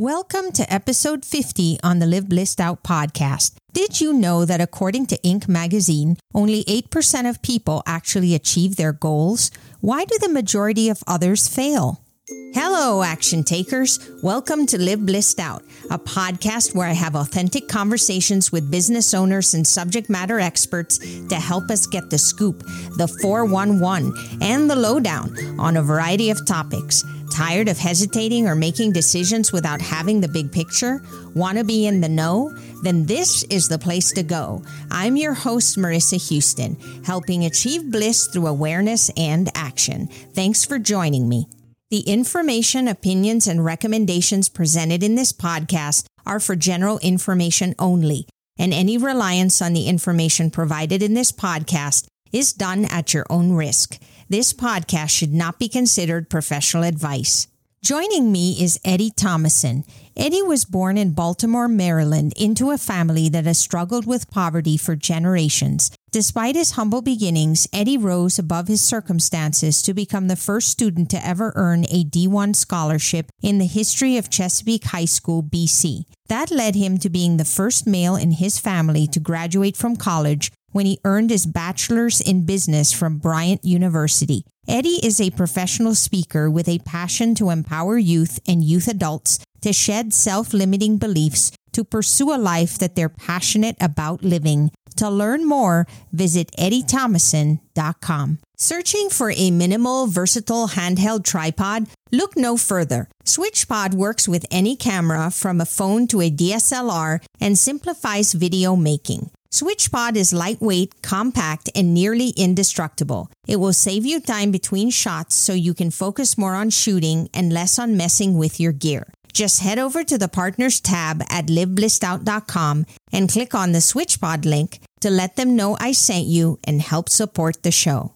Welcome to episode 50 on the Live Blissed Out podcast. Did you know that according to Inc. magazine, only 8% of people actually achieve their goals? Why do the majority of others fail? Hello, action takers. Welcome to Live Blissed Out, a podcast where I have authentic conversations with business owners and subject matter experts to help us get the scoop, the 411, and the lowdown on a variety of topics. Tired of hesitating or making decisions without having the big picture? Want to be in the know? Then this is the place to go. I'm your host, Marissa Houston, helping achieve bliss through awareness and action. Thanks for joining me. The information, opinions, and recommendations presented in this podcast are for general information only, and any reliance on the information provided in this podcast is done at your own risk. This podcast should not be considered professional advice. Joining me is Eddie Thomason. Eddie was born in Baltimore, Maryland, into a family that has struggled with poverty for generations. Despite his humble beginnings, Eddie rose above his circumstances to become the first student to ever earn a D1 scholarship in the history of Chesapeake High School, BC. That led him to being the first male in his family to graduate from college when he earned his bachelor's in business from Bryant University. Eddie is a professional speaker with a passion to empower youth and youth adults to shed self limiting beliefs to pursue a life that they're passionate about living. To learn more, visit eddiethomason.com. Searching for a minimal, versatile handheld tripod? Look no further. SwitchPod works with any camera from a phone to a DSLR and simplifies video making. SwitchPod is lightweight, compact, and nearly indestructible. It will save you time between shots so you can focus more on shooting and less on messing with your gear. Just head over to the Partners tab at liveblissedout.com and click on the SwitchPod link to let them know I sent you and help support the show.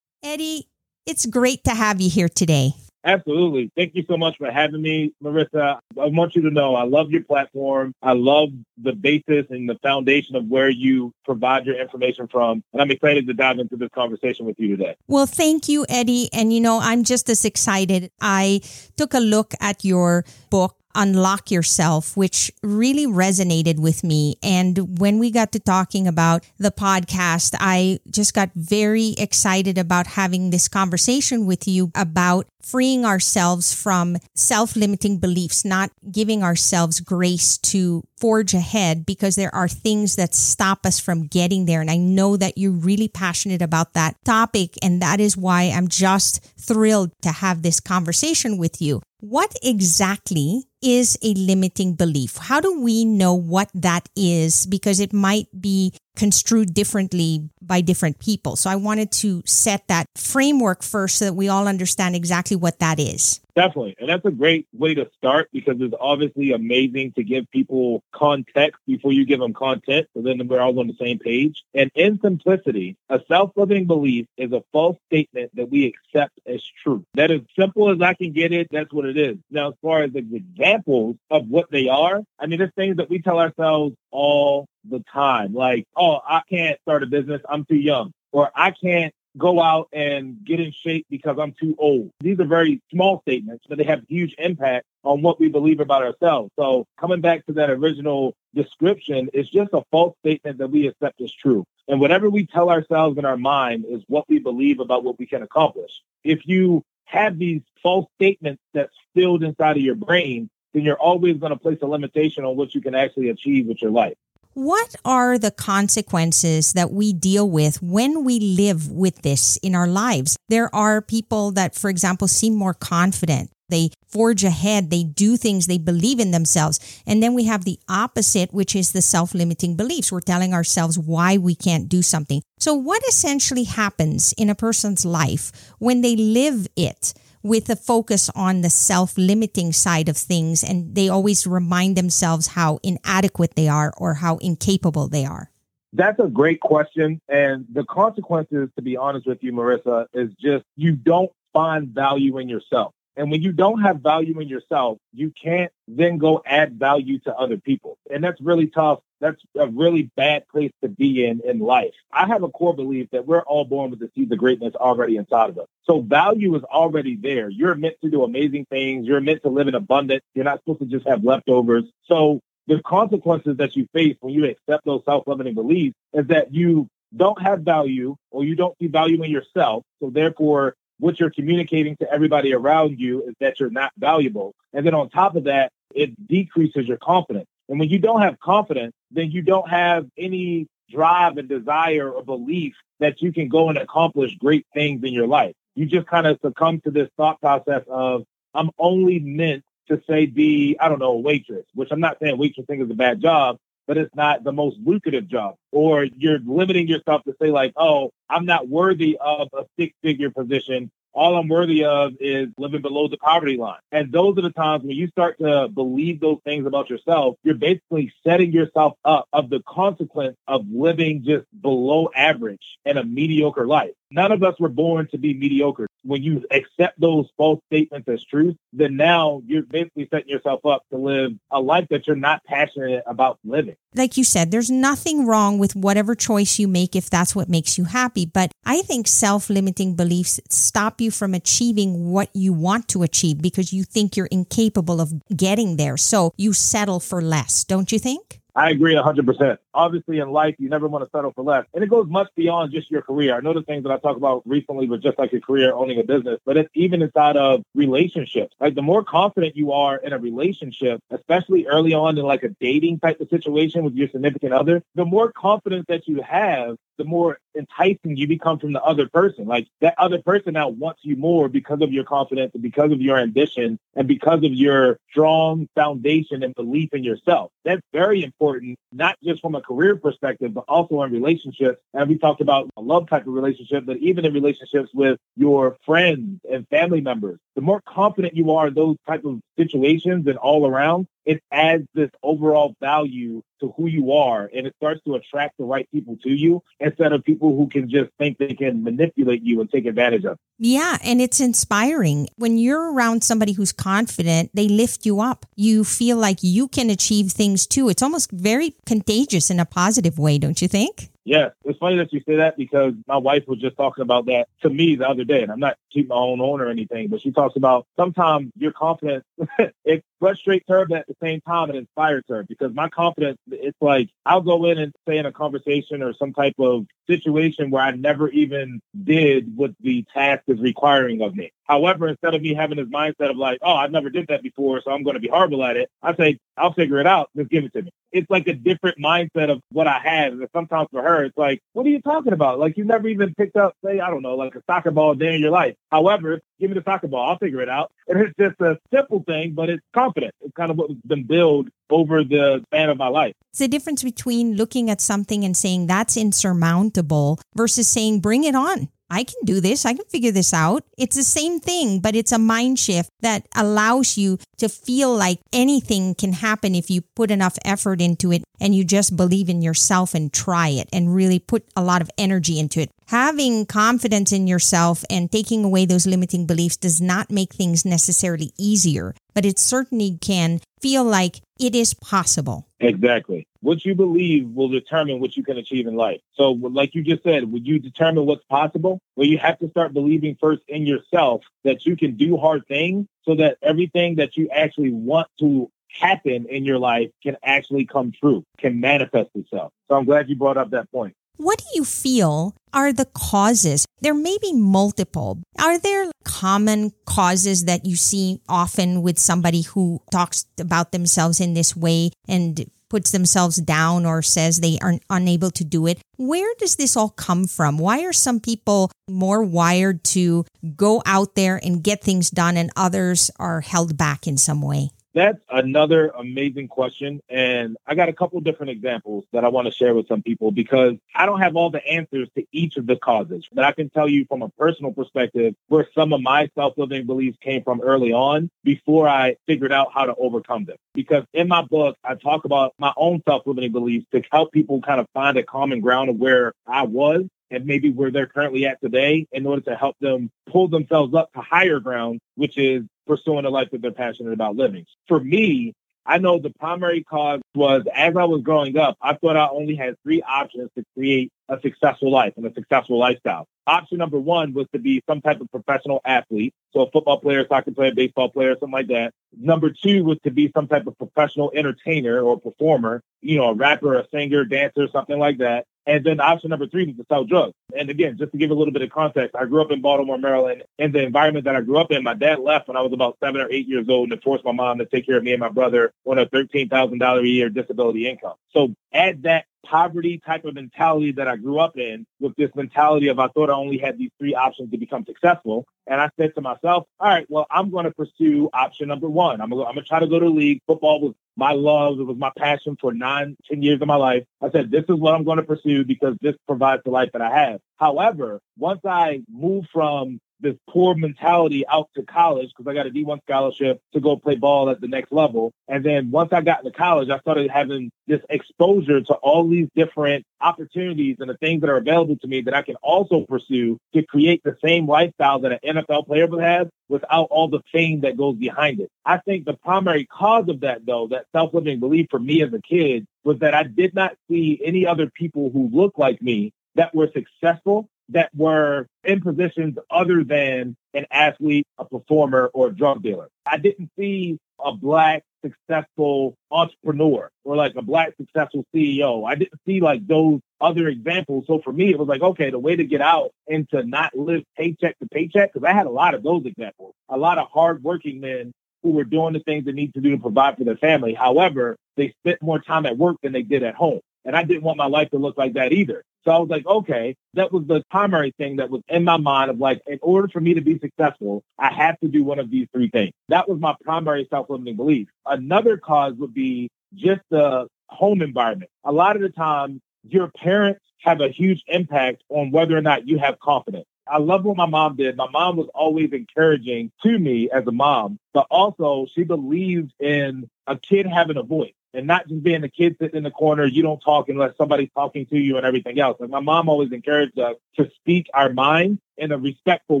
Eddie, it's great to have you here today. Absolutely. Thank you so much for having me, Marissa. I want you to know I love your platform. I love the basis and the foundation of where you provide your information from. And I'm excited to dive into this conversation with you today. Well, thank you, Eddie. And you know, I'm just as excited. I took a look at your book unlock yourself, which really resonated with me. And when we got to talking about the podcast, I just got very excited about having this conversation with you about freeing ourselves from self limiting beliefs, not giving ourselves grace to forge ahead because there are things that stop us from getting there. And I know that you're really passionate about that topic. And that is why I'm just thrilled to have this conversation with you. What exactly is a limiting belief? How do we know what that is? Because it might be construed differently by different people. So I wanted to set that framework first so that we all understand exactly what that is. Definitely. And that's a great way to start because it's obviously amazing to give people context before you give them content. So then we're all on the same page. And in simplicity, a self limiting belief is a false statement that we accept as true. That is simple as I can get it. That's what it is. Now, as far as examples of what they are, I mean, there's things that we tell ourselves all the time. Like, oh, I can't start a business. I'm too young. Or I can't go out and get in shape because I'm too old. These are very small statements, but they have huge impact on what we believe about ourselves. So coming back to that original description, it's just a false statement that we accept as true. And whatever we tell ourselves in our mind is what we believe about what we can accomplish. If you have these false statements that's filled inside of your brain, then you're always going to place a limitation on what you can actually achieve with your life. What are the consequences that we deal with when we live with this in our lives? There are people that, for example, seem more confident. They forge ahead. They do things. They believe in themselves. And then we have the opposite, which is the self limiting beliefs. We're telling ourselves why we can't do something. So what essentially happens in a person's life when they live it? With a focus on the self limiting side of things. And they always remind themselves how inadequate they are or how incapable they are. That's a great question. And the consequences, to be honest with you, Marissa, is just you don't find value in yourself. And when you don't have value in yourself, you can't then go add value to other people. And that's really tough. That's a really bad place to be in in life. I have a core belief that we're all born with the seeds of greatness already inside of us. So value is already there. You're meant to do amazing things. You're meant to live in abundance. You're not supposed to just have leftovers. So the consequences that you face when you accept those self-limiting beliefs is that you don't have value or you don't see value in yourself. So therefore, what you're communicating to everybody around you is that you're not valuable. And then on top of that, it decreases your confidence. And when you don't have confidence, then you don't have any drive and desire or belief that you can go and accomplish great things in your life. You just kind of succumb to this thought process of, I'm only meant to say be, I don't know, a waitress, which I'm not saying waitressing is a bad job, but it's not the most lucrative job. Or you're limiting yourself to say like, oh, I'm not worthy of a six figure position. All I'm worthy of is living below the poverty line. And those are the times when you start to believe those things about yourself, you're basically setting yourself up of the consequence of living just below average and a mediocre life. None of us were born to be mediocre when you accept those false statements as truth, then now you're basically setting yourself up to live a life that you're not passionate about living. Like you said, there's nothing wrong with whatever choice you make if that's what makes you happy. But I think self limiting beliefs stop you from achieving what you want to achieve because you think you're incapable of getting there. So you settle for less, don't you think? I agree 100%. Obviously, in life, you never want to settle for less. And it goes much beyond just your career. I know the things that I talk about recently but just like your career, owning a business, but it's even inside of relationships. Like the more confident you are in a relationship, especially early on in like a dating type of situation with your significant other, the more confidence that you have, the more enticing you become from the other person. Like that other person now wants you more because of your confidence and because of your ambition and because of your strong foundation and belief in yourself. That's very important, not just from a career perspective, but also in relationships. And we talked about a love type of relationship, but even in relationships with your friends and family members, the more confident you are in those type of situations and all around, it adds this overall value to who you are and it starts to attract the right people to you instead of people who can just think they can manipulate you and take advantage of. Yeah, and it's inspiring. When you're around somebody who's confident, they lift you up. You feel like you can achieve things too. It's almost very contagious in a positive way, don't you think? Yeah, it's funny that you say that because my wife was just talking about that to me the other day, and I'm not keeping my own on or anything, but she talks about sometimes your confidence it frustrates her, but at the same time it inspires her because my confidence it's like I'll go in and say in a conversation or some type of situation where I never even did what the task is requiring of me. However, instead of me having this mindset of like, oh, I've never did that before, so I'm going to be horrible at it, I say, I'll figure it out. Just give it to me. It's like a different mindset of what I have. And sometimes for her, it's like, what are you talking about? Like, you've never even picked up, say, I don't know, like a soccer ball a day in your life. However, give me the soccer ball. I'll figure it out. And it's just a simple thing, but it's confident. It's kind of what's been built over the span of my life. It's the difference between looking at something and saying that's insurmountable versus saying, bring it on. I can do this. I can figure this out. It's the same thing, but it's a mind shift that allows you to feel like anything can happen if you put enough effort into it and you just believe in yourself and try it and really put a lot of energy into it. Having confidence in yourself and taking away those limiting beliefs does not make things necessarily easier, but it certainly can feel like it is possible. Exactly. What you believe will determine what you can achieve in life. So, like you just said, would you determine what's possible? Well, you have to start believing first in yourself that you can do hard things so that everything that you actually want to happen in your life can actually come true, can manifest itself. So, I'm glad you brought up that point. What do you feel are the causes? There may be multiple. Are there common causes that you see often with somebody who talks about themselves in this way and puts themselves down or says they are unable to do it? Where does this all come from? Why are some people more wired to go out there and get things done and others are held back in some way? That's another amazing question. And I got a couple different examples that I want to share with some people because I don't have all the answers to each of the causes. But I can tell you from a personal perspective where some of my self-limiting beliefs came from early on before I figured out how to overcome them. Because in my book, I talk about my own self-limiting beliefs to help people kind of find a common ground of where I was and maybe where they're currently at today in order to help them pull themselves up to higher ground, which is pursuing a life that they're passionate about living. For me, I know the primary cause was as I was growing up, I thought I only had three options to create a successful life and a successful lifestyle. Option number one was to be some type of professional athlete. So a football player, soccer player, baseball player, something like that. Number two was to be some type of professional entertainer or performer, you know, a rapper, a singer, dancer, something like that. And then option number three was to sell drugs. And again, just to give a little bit of context, I grew up in Baltimore, Maryland. In the environment that I grew up in, my dad left when I was about seven or eight years old and forced my mom to take care of me and my brother on a $13,000 a year disability income. So add that poverty type of mentality that I grew up in with this mentality of I thought I only had these three options to become successful. And I said to myself, all right, well, I'm going to pursue option number one. I'm going to try to go to league. Football was my love. It was my passion for nine, ten years of my life. I said, this is what I'm going to pursue because this provides the life that I have. However, once I moved from this poor mentality out to college because I got a D1 scholarship to go play ball at the next level. And then once I got into college, I started having this exposure to all these different opportunities and the things that are available to me that I can also pursue to create the same lifestyle that an NFL player would have without all the fame that goes behind it. I think the primary cause of that, though, that self-limiting belief for me as a kid was that I did not see any other people who looked like me that were successful that were in positions other than an athlete, a performer, or a drug dealer. I didn't see a black successful entrepreneur or like a black successful CEO. I didn't see like those other examples. So for me, it was like, okay, the way to get out and to not live paycheck to paycheck, because I had a lot of those examples, a lot of hardworking men who were doing the things they need to do to provide for their family. However, they spent more time at work than they did at home. And I didn't want my life to look like that either. So I was like, okay, that was the primary thing that was in my mind of like, in order for me to be successful, I have to do one of these three things. That was my primary self-limiting belief. Another cause would be just the home environment. A lot of the time, your parents have a huge impact on whether or not you have confidence. I love what my mom did. My mom was always encouraging to me as a mom, but also she believed in a kid having a voice and not just being the kid sitting in the corner, you don't talk unless somebody's talking to you and everything else. Like my mom always encouraged us to speak our mind in a respectful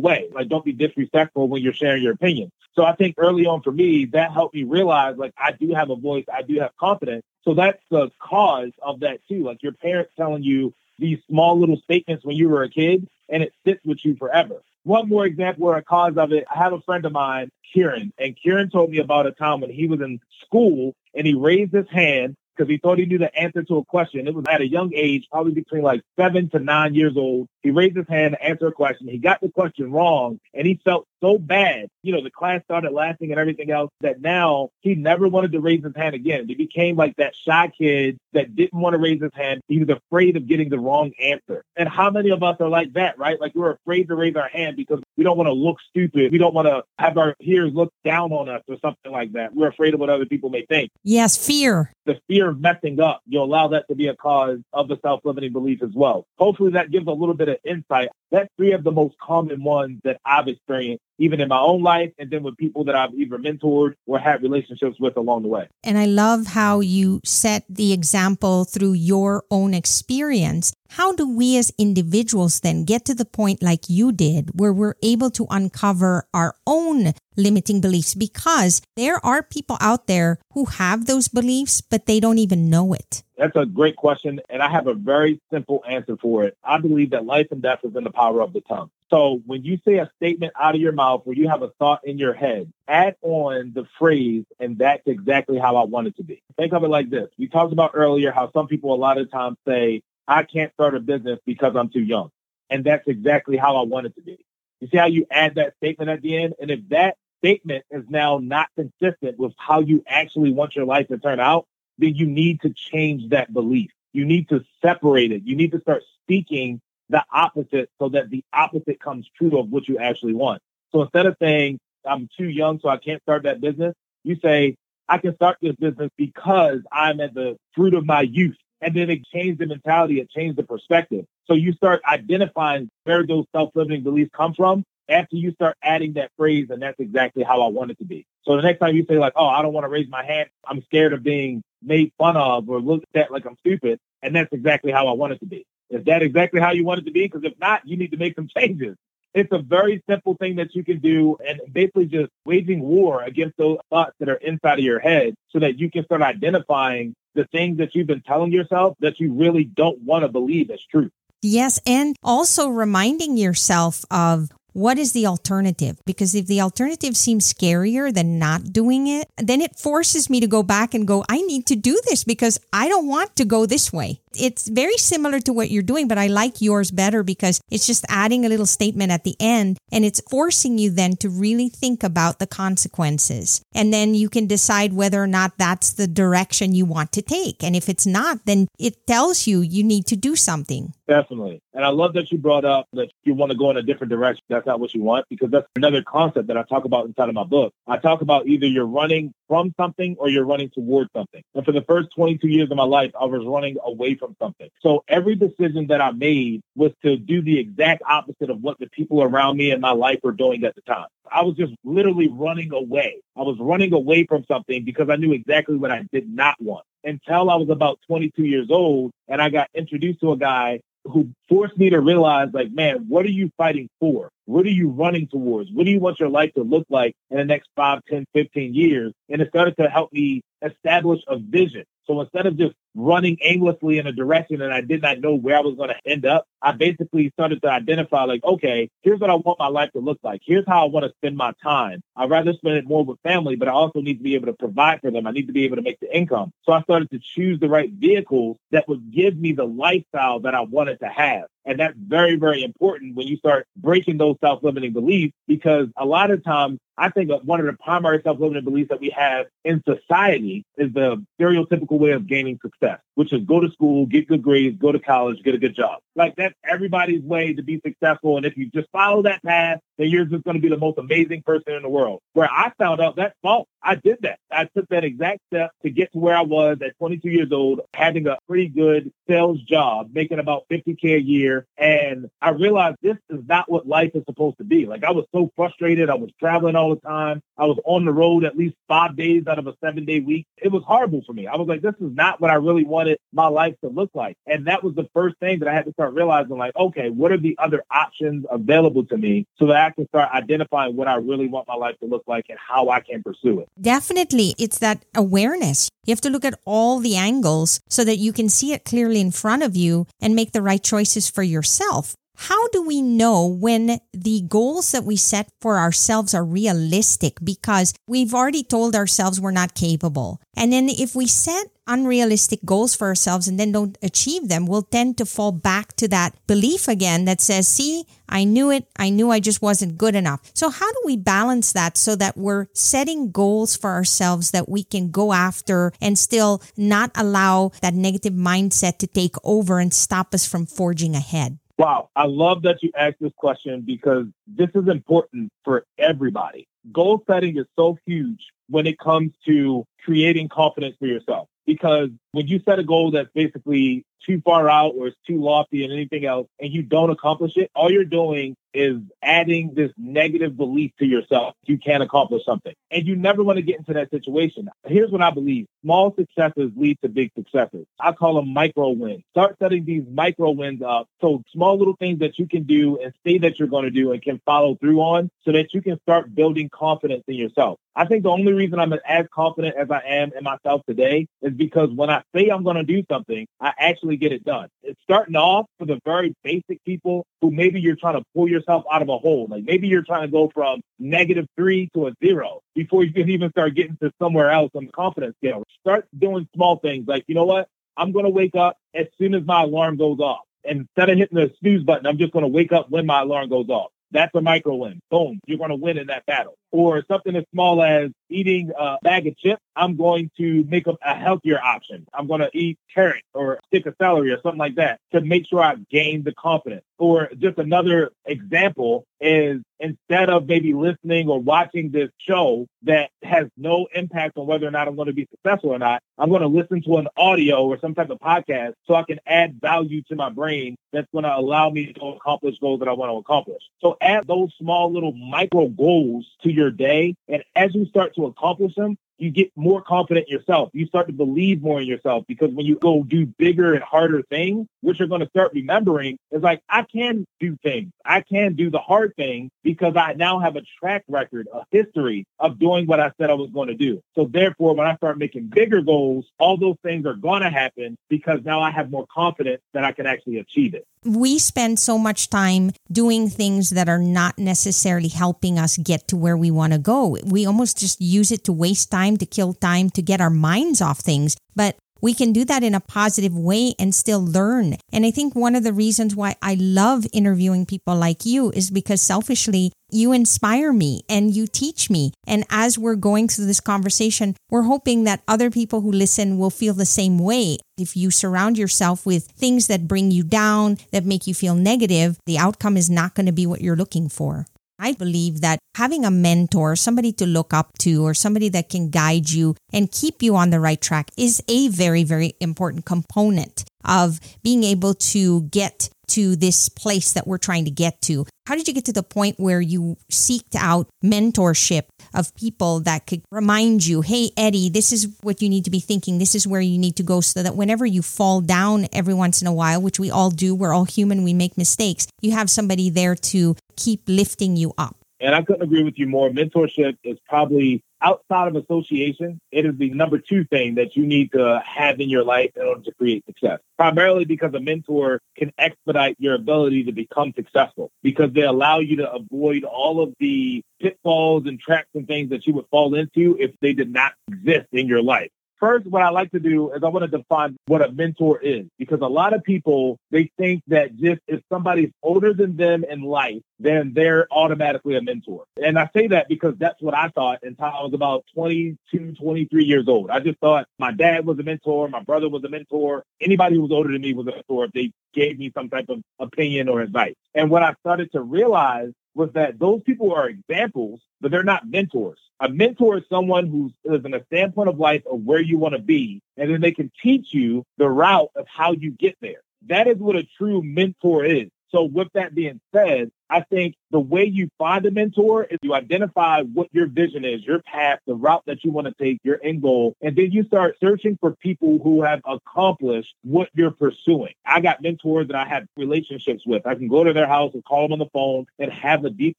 way. Like don't be disrespectful when you're sharing your opinion. So I think early on for me, that helped me realize like I do have a voice, I do have confidence. So that's the cause of that too. Like your parents telling you these small little statements when you were a kid and it sits with you forever. One more example or a cause of it. I have a friend of mine, Kieran, and Kieran told me about a time when he was in school and he raised his hand because he thought he knew the answer to a question. It was at a young age, probably between like seven to nine years old. He raised his hand to answer a question. He got the question wrong and he felt so bad. You know, the class started laughing and everything else that now he never wanted to raise his hand again. He became like that shy kid that didn't want to raise his hand. He was afraid of getting the wrong answer. And how many of us are like that, right? Like we're afraid to raise our hand because we don't want to look stupid. We don't want to have our peers look down on us or something like that. We're afraid of what other people may think. Yes, fear. The fear of messing up. You allow that to be a cause of the self-limiting belief as well. Hopefully that gives a little bit of insight. That's three of the most common ones that I've experienced even in my own life and then with people that I've either mentored or had relationships with along the way. And I love how you set the example through your own experience. How do we as individuals then get to the point like you did where we're able to uncover our own limiting beliefs? Because there are people out there who have those beliefs, but they don't even know it. That's a great question. And I have a very simple answer for it. I believe that life and death is in the power of the tongue. So when you say a statement out of your mouth where you have a thought in your head, add on the phrase, and that's exactly how I want it to be. Think of it like this. We talked about earlier how some people a lot of times say, I can't start a business because I'm too young. And that's exactly how I want it to be. You see how you add that statement at the end? And if that statement is now not consistent with how you actually want your life to turn out, then you need to change that belief. You need to separate it. You need to start speaking the opposite so that the opposite comes true of what you actually want. So instead of saying, I'm too young, so I can't start that business, you say, I can start this business because I'm at the fruit of my youth. And then it changed the mentality, it changed the perspective. So you start identifying where those self-limiting beliefs come from after you start adding that phrase, and that's exactly how I want it to be. So the next time you say like, oh, I don't want to raise my hand, I'm scared of being made fun of or looked at like I'm stupid, and that's exactly how I want it to be. Is that exactly how you want it to be? Because if not, you need to make some changes. It's a very simple thing that you can do and basically just waging war against those thoughts that are inside of your head so that you can start identifying the things that you've been telling yourself that you really don't want to believe as true. Yes. And also reminding yourself of what is the alternative? Because if the alternative seems scarier than not doing it, then it forces me to go back and go, I need to do this because I don't want to go this way. It's very similar to what you're doing, but I like yours better because it's just adding a little statement at the end and it's forcing you then to really think about the consequences. And then you can decide whether or not that's the direction you want to take. And if it's not, then it tells you you need to do something. Definitely. And I love that you brought up that you want to go in a different direction. That's not what you want because that's another concept that I talk about inside of my book. I talk about either you're running from something or you're running towards something. And for the first 22 years of my life, I was running away from something. So every decision that I made was to do the exact opposite of what the people around me in my life were doing at the time. I was just literally running away. I was running away from something because I knew exactly what I did not want until I was about 22 years old and I got introduced to a guy who forced me to realize like, man, what are you fighting for? What are you running towards? What do you want your life to look like in the next 5, 10, 15 years? And it started to help me establish a vision. So instead of just running aimlessly in a direction and I did not know where I was going to end up, I basically started to identify like, okay, here's what I want my life to look like. Here's how I want to spend my time. I'd rather spend it more with family, but I also need to be able to provide for them. I need to be able to make the income. So I started to choose the right vehicles that would give me the lifestyle that I wanted to have. And that's very, very important when you start breaking those self-limiting beliefs because a lot of times I think one of the primary self-limiting beliefs that we have in society is the stereotypical way of gaining success, which is go to school, get good grades, go to college, get a good job. Like that's everybody's way to be successful. And if you just follow that path, then you're just going to be the most amazing person in the world. Where I found out that's false. I did that. I took that exact step to get to where I was at 22 years old, having a pretty good sales job, making about 50K a year. And I realized this is not what life is supposed to be. Like I was so frustrated. I was traveling all the time. I was on the road at least five days out of a seven day week. It was horrible for me. I was like, this is not what I really wanted my life to look like. And that was the first thing that I had to start realizing like, okay, what are the other options available to me so that I can start identifying what I really want my life to look like and how I can pursue it. Definitely. It's that awareness. You have to look at all the angles so that you can see it clearly in front of you and make the right choices for yourself. How do we know when the goals that we set for ourselves are realistic? Because we've already told ourselves we're not capable. And then if we set unrealistic goals for ourselves and then don't achieve them, we'll tend to fall back to that belief again that says, see, I knew it. I knew I just wasn't good enough. So how do we balance that so that we're setting goals for ourselves that we can go after and still not allow that negative mindset to take over and stop us from forging ahead? Wow. I love that you asked this question because this is important for everybody. Goal setting is so huge when it comes to creating confidence for yourself. Because when you set a goal that's basically too far out or it's too lofty and anything else, and you don't accomplish it, all you're doing is adding this negative belief to yourself. You can't accomplish something. And you never want to get into that situation. Here's what I believe. Small successes lead to big successes. I call them micro wins. Start setting these micro wins up. So small little things that you can do and say that you're going to do and can follow through on so that you can start building confidence in yourself. I think the only reason I'm as confident as I am in myself today is because when I say I'm going to do something, I actually get it done. It's starting off for the very basic people who maybe you're trying to pull yourself out of a hole. Like maybe you're trying to go from negative three to a zero before you can even start getting to somewhere else on the confidence scale. Start doing small things like, you know what? I'm going to wake up as soon as my alarm goes off. Instead of hitting the snooze button, I'm just going to wake up when my alarm goes off. That's a micro win. Boom, you're going to win in that battle. Or something as small as eating a bag of chips. I'm going to make a, a healthier option. I'm going to eat carrot or stick of celery or something like that to make sure I gain the confidence. Or just another example is instead of maybe listening or watching this show that has no impact on whether or not I'm going to be successful or not, I'm going to listen to an audio or some type of podcast so I can add value to my brain that's going to allow me to accomplish goals that I want to accomplish. So add those small little micro goals to your day. And as you start to accomplish them, you get more confident yourself. You start to believe more in yourself because when you go do bigger and harder things, what you're going to start remembering is like, I can do things. I can do the hard thing because I now have a track record, a history of doing what I said I was going to do. So therefore, when I start making bigger goals, all those things are going to happen because now I have more confidence that I can actually achieve it. We spend so much time doing things that are not necessarily helping us get to where we want to go. We almost just use it to waste time, to kill time, to get our minds off things. But we can do that in a positive way and still learn. And I think one of the reasons why I love interviewing people like you is because selfishly, you inspire me and you teach me. And as we're going through this conversation, we're hoping that other people who listen will feel the same way. If you surround yourself with things that bring you down, that make you feel negative, the outcome is not going to be what you're looking for. I believe that having a mentor, somebody to look up to, or somebody that can guide you and keep you on the right track is a very, very important component of being able to get to this place that we're trying to get to. How did you get to the point where you seeked out mentorship of people that could remind you, hey, Eddie, this is what you need to be thinking. This is where you need to go so that whenever you fall down every once in a while, which we all do, we're all human, we make mistakes, you have somebody there to keep lifting you up. And I couldn't agree with you more. Mentorship is probably outside of association, it is the number two thing that you need to have in your life in order to create success. Primarily because a mentor can expedite your ability to become successful because they allow you to avoid all of the pitfalls and traps and things that you would fall into if they did not exist in your life. First, what I like to do is I want to define what a mentor is because a lot of people, they think that just if somebody's older than them in life, then they're automatically a mentor. And I say that because that's what I thought until I was about 22, 23 years old. I just thought my dad was a mentor, my brother was a mentor. Anybody who was older than me was a mentor if they gave me some type of opinion or advice. And what I started to realize was that those people are examples, but they're not mentors. A mentor is someone who is in a standpoint of life of where you want to be, and then they can teach you the route of how you get there. That is what a true mentor is. So with that being said, I think the way you find a mentor is you identify what your vision is, your path, the route that you want to take, your end goal, and then you start searching for people who have accomplished what you're pursuing. I got mentors that I have relationships with. I can go to their house and call them on the phone and have a deep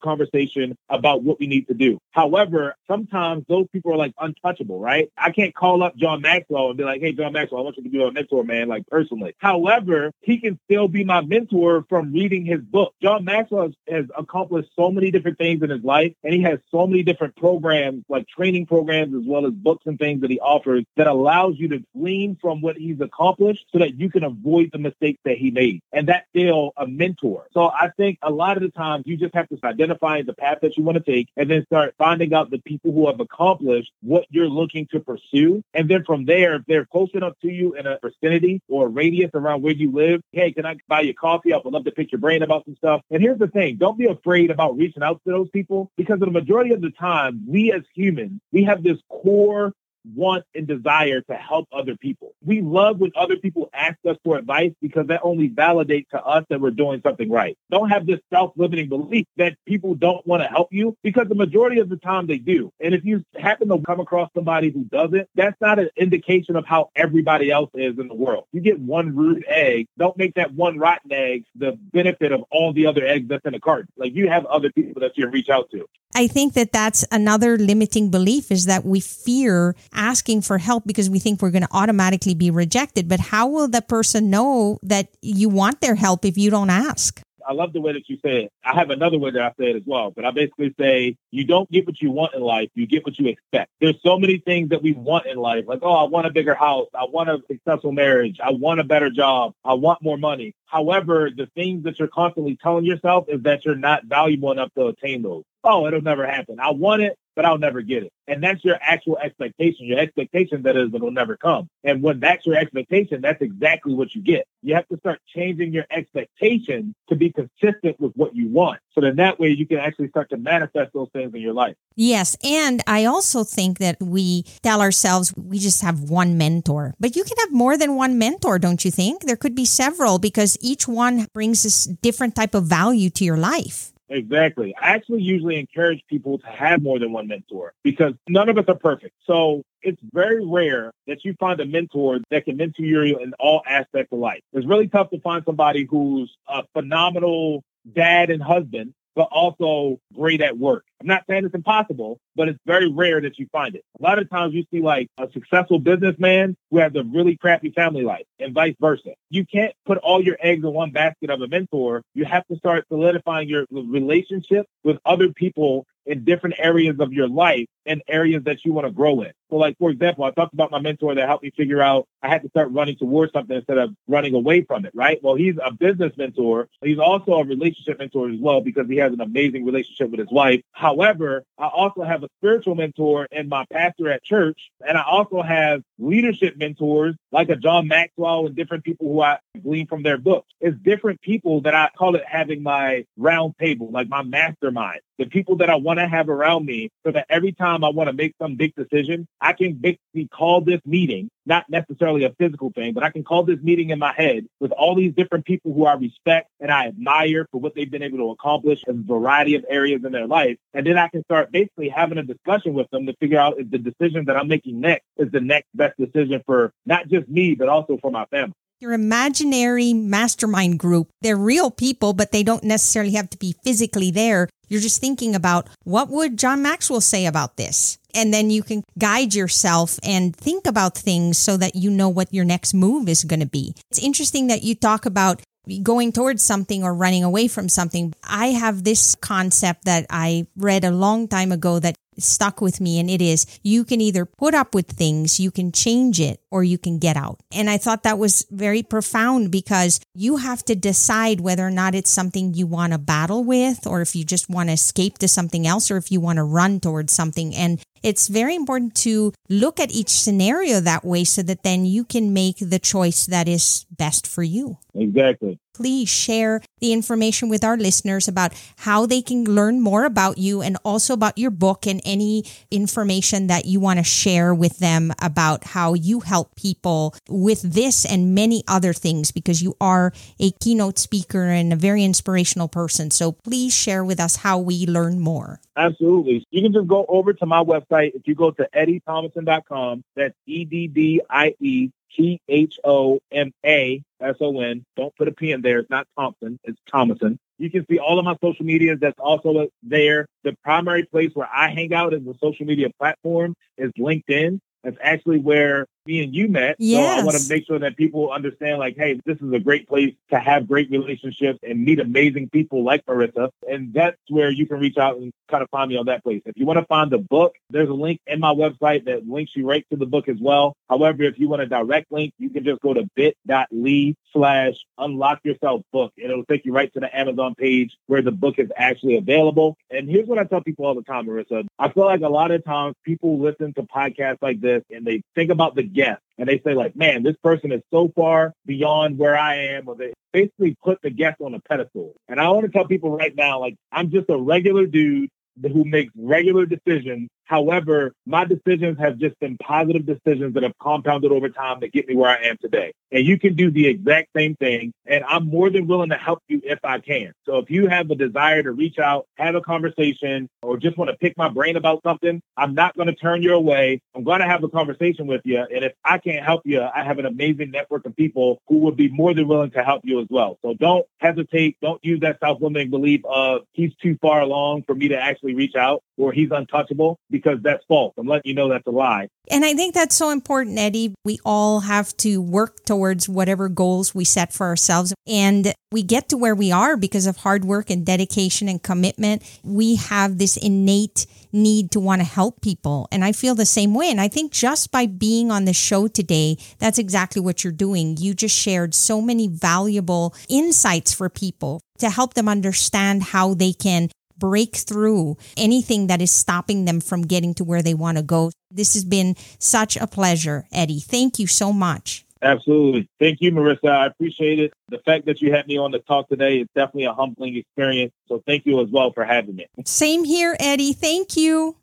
conversation about what we need to do. However, sometimes those people are like untouchable, right? I can't call up John Maxwell and be like, hey, John Maxwell, I want you to be my mentor, man, like personally. However, he can still be my mentor from reading his book. John Maxwell has accomplished so many different things in his life, and he has so many different programs, like training programs, as well as books and things that he offers that allows you to glean from what he's accomplished so that you can avoid the mistakes that he made. And that's still a mentor. So I think a lot of the times you just have to identify the path that you want to take and then start finding out the people who have accomplished what you're looking to pursue. And then from there, if they're close enough to you in a vicinity or a radius around where you live, hey, can I buy you coffee? I would love to pick your brain about some stuff. And here's the thing don't be afraid about reaching out to those people because the majority of the time, we as humans, we have this core want and desire to help other people. We love when other people ask us for advice because that only validates to us that we're doing something right. Don't have this self-limiting belief that people don't want to help you because the majority of the time they do. And if you happen to come across somebody who doesn't, that's not an indication of how everybody else is in the world. You get one rude egg, don't make that one rotten egg the benefit of all the other eggs that's in the carton. Like you have other people that you reach out to. I think that that's another limiting belief is that we fear asking for help because we think we're going to automatically be rejected. But how will the person know that you want their help if you don't ask? I love the way that you say it. I have another way that I say it as well, but I basically say you don't get what you want in life, you get what you expect. There's so many things that we want in life, like, oh, I want a bigger house, I want a successful marriage, I want a better job, I want more money. However, the things that you're constantly telling yourself is that you're not valuable enough to attain those. Oh, it'll never happen. I want it, but I'll never get it. And that's your actual expectation. Your expectation that is it'll never come. And when that's your expectation, that's exactly what you get. You have to start changing your expectation to be consistent with what you want. So then that way you can actually start to manifest those things in your life. Yes. And I also think that we tell ourselves we just have one mentor, but you can have more than one mentor, don't you think? There could be several because each one brings this different type of value to your life. Exactly. I actually usually encourage people to have more than one mentor because none of us are perfect. So it's very rare that you find a mentor that can mentor you in all aspects of life. It's really tough to find somebody who's a phenomenal dad and husband, but also great at work. I'm not saying it's impossible, but it's very rare that you find it. A lot of times you see like a successful businessman who has a really crappy family life and vice versa. You can't put all your eggs in one basket of a mentor. You have to start solidifying your relationship with other people in different areas of your life and areas that you want to grow in. So, like, for example, I talked about my mentor that helped me figure out I had to start running towards something instead of running away from it, right? Well, he's a business mentor. He's also a relationship mentor as well because he has an amazing relationship with his wife. However, I also have a spiritual mentor and my pastor at church. And I also have leadership mentors like a John Maxwell and different people who I glean from their books. It's different people that I call it having my round table, like my mastermind, the people that I want to have around me so that every time I want to make some big decision, I can basically call this meeting, not necessarily a physical thing, but I can call this meeting in my head with all these different people who I respect and I admire for what they've been able to accomplish in a variety of areas in their life. And then I can start basically having a discussion with them to figure out if the decision that I'm making next is the next best decision for not just me, but also for my family your imaginary mastermind group. They're real people, but they don't necessarily have to be physically there. You're just thinking about what would John Maxwell say about this? And then you can guide yourself and think about things so that you know what your next move is going to be. It's interesting that you talk about going towards something or running away from something. I have this concept that I read a long time ago that stuck with me and it is you can either put up with things, you can change it, or you can get out. And I thought that was very profound because you have to decide whether or not it's something you want to battle with or if you just want to escape to something else or if you want to run towards something. And it's very important to look at each scenario that way so that then you can make the choice that is best for you. Exactly. Please share the information with our listeners about how they can learn more about you and also about your book and any information that you want to share with them about how you help people with this and many other things because you are a keynote speaker and a very inspirational person. So please share with us how we learn more. Absolutely. You can just go over to my website. If you go to eddiethomason.com, that's E D D I E T H O M A S O N. Don't put a P in there. It's not Thompson. It's Thomason. You can see all of my social medias. That's also there. The primary place where I hang out as a social media platform is LinkedIn. That's actually where me and you met. Yes. So I want to make sure that people understand, like, hey, this is a great place to have great relationships and meet amazing people like Marissa. And that's where you can reach out and kind of find me on that place. If you want to find the book, there's a link in my website that links you right to the book as well. However, if you want a direct link, you can just go to bit.ly slash unlock yourself book. And it'll take you right to the Amazon page where the book is actually available. And here's what I tell people all the time, Marissa. I feel like a lot of times people listen to podcasts like this and they think about the guest and they say like, man, this person is so far beyond where I am, or they basically put the guest on a pedestal. And I want to tell people right now, like, I'm just a regular dude who makes regular decisions However, my decisions have just been positive decisions that have compounded over time to get me where I am today. And you can do the exact same thing. And I'm more than willing to help you if I can. So if you have a desire to reach out, have a conversation, or just want to pick my brain about something, I'm not going to turn you away. I'm going to have a conversation with you. And if I can't help you, I have an amazing network of people who would be more than willing to help you as well. So don't hesitate. Don't use that self-limiting belief of he's too far along for me to actually reach out or he's untouchable because that's false. I'm letting you know that's a lie. And I think that's so important, Eddie. We all have to work towards whatever goals we set for ourselves. And we get to where we are because of hard work and dedication and commitment. We have this innate need to want to help people. And I feel the same way. And I think just by being on the show today, that's exactly what you're doing. You just shared so many valuable insights for people to help them understand how they can break through anything that is stopping them from getting to where they want to go. This has been such a pleasure, Eddie. Thank you so much. Absolutely. Thank you, Marissa. I appreciate it. The fact that you had me on the talk today is definitely a humbling experience. So thank you as well for having me. Same here, Eddie. Thank you.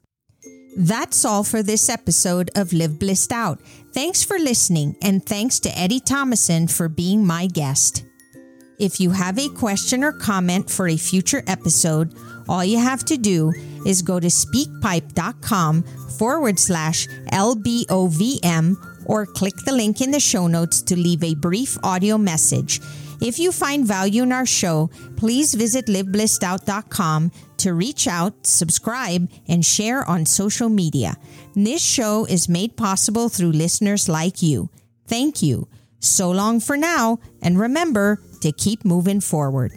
That's all for this episode of Live Blissed Out. Thanks for listening, and thanks to Eddie Thomason for being my guest. If you have a question or comment for a future episode, all you have to do is go to speakpipe.com forward slash LBOVM or click the link in the show notes to leave a brief audio message. If you find value in our show, please visit liveblissedout.com to reach out, subscribe, and share on social media. This show is made possible through listeners like you. Thank you. So long for now, and remember to keep moving forward.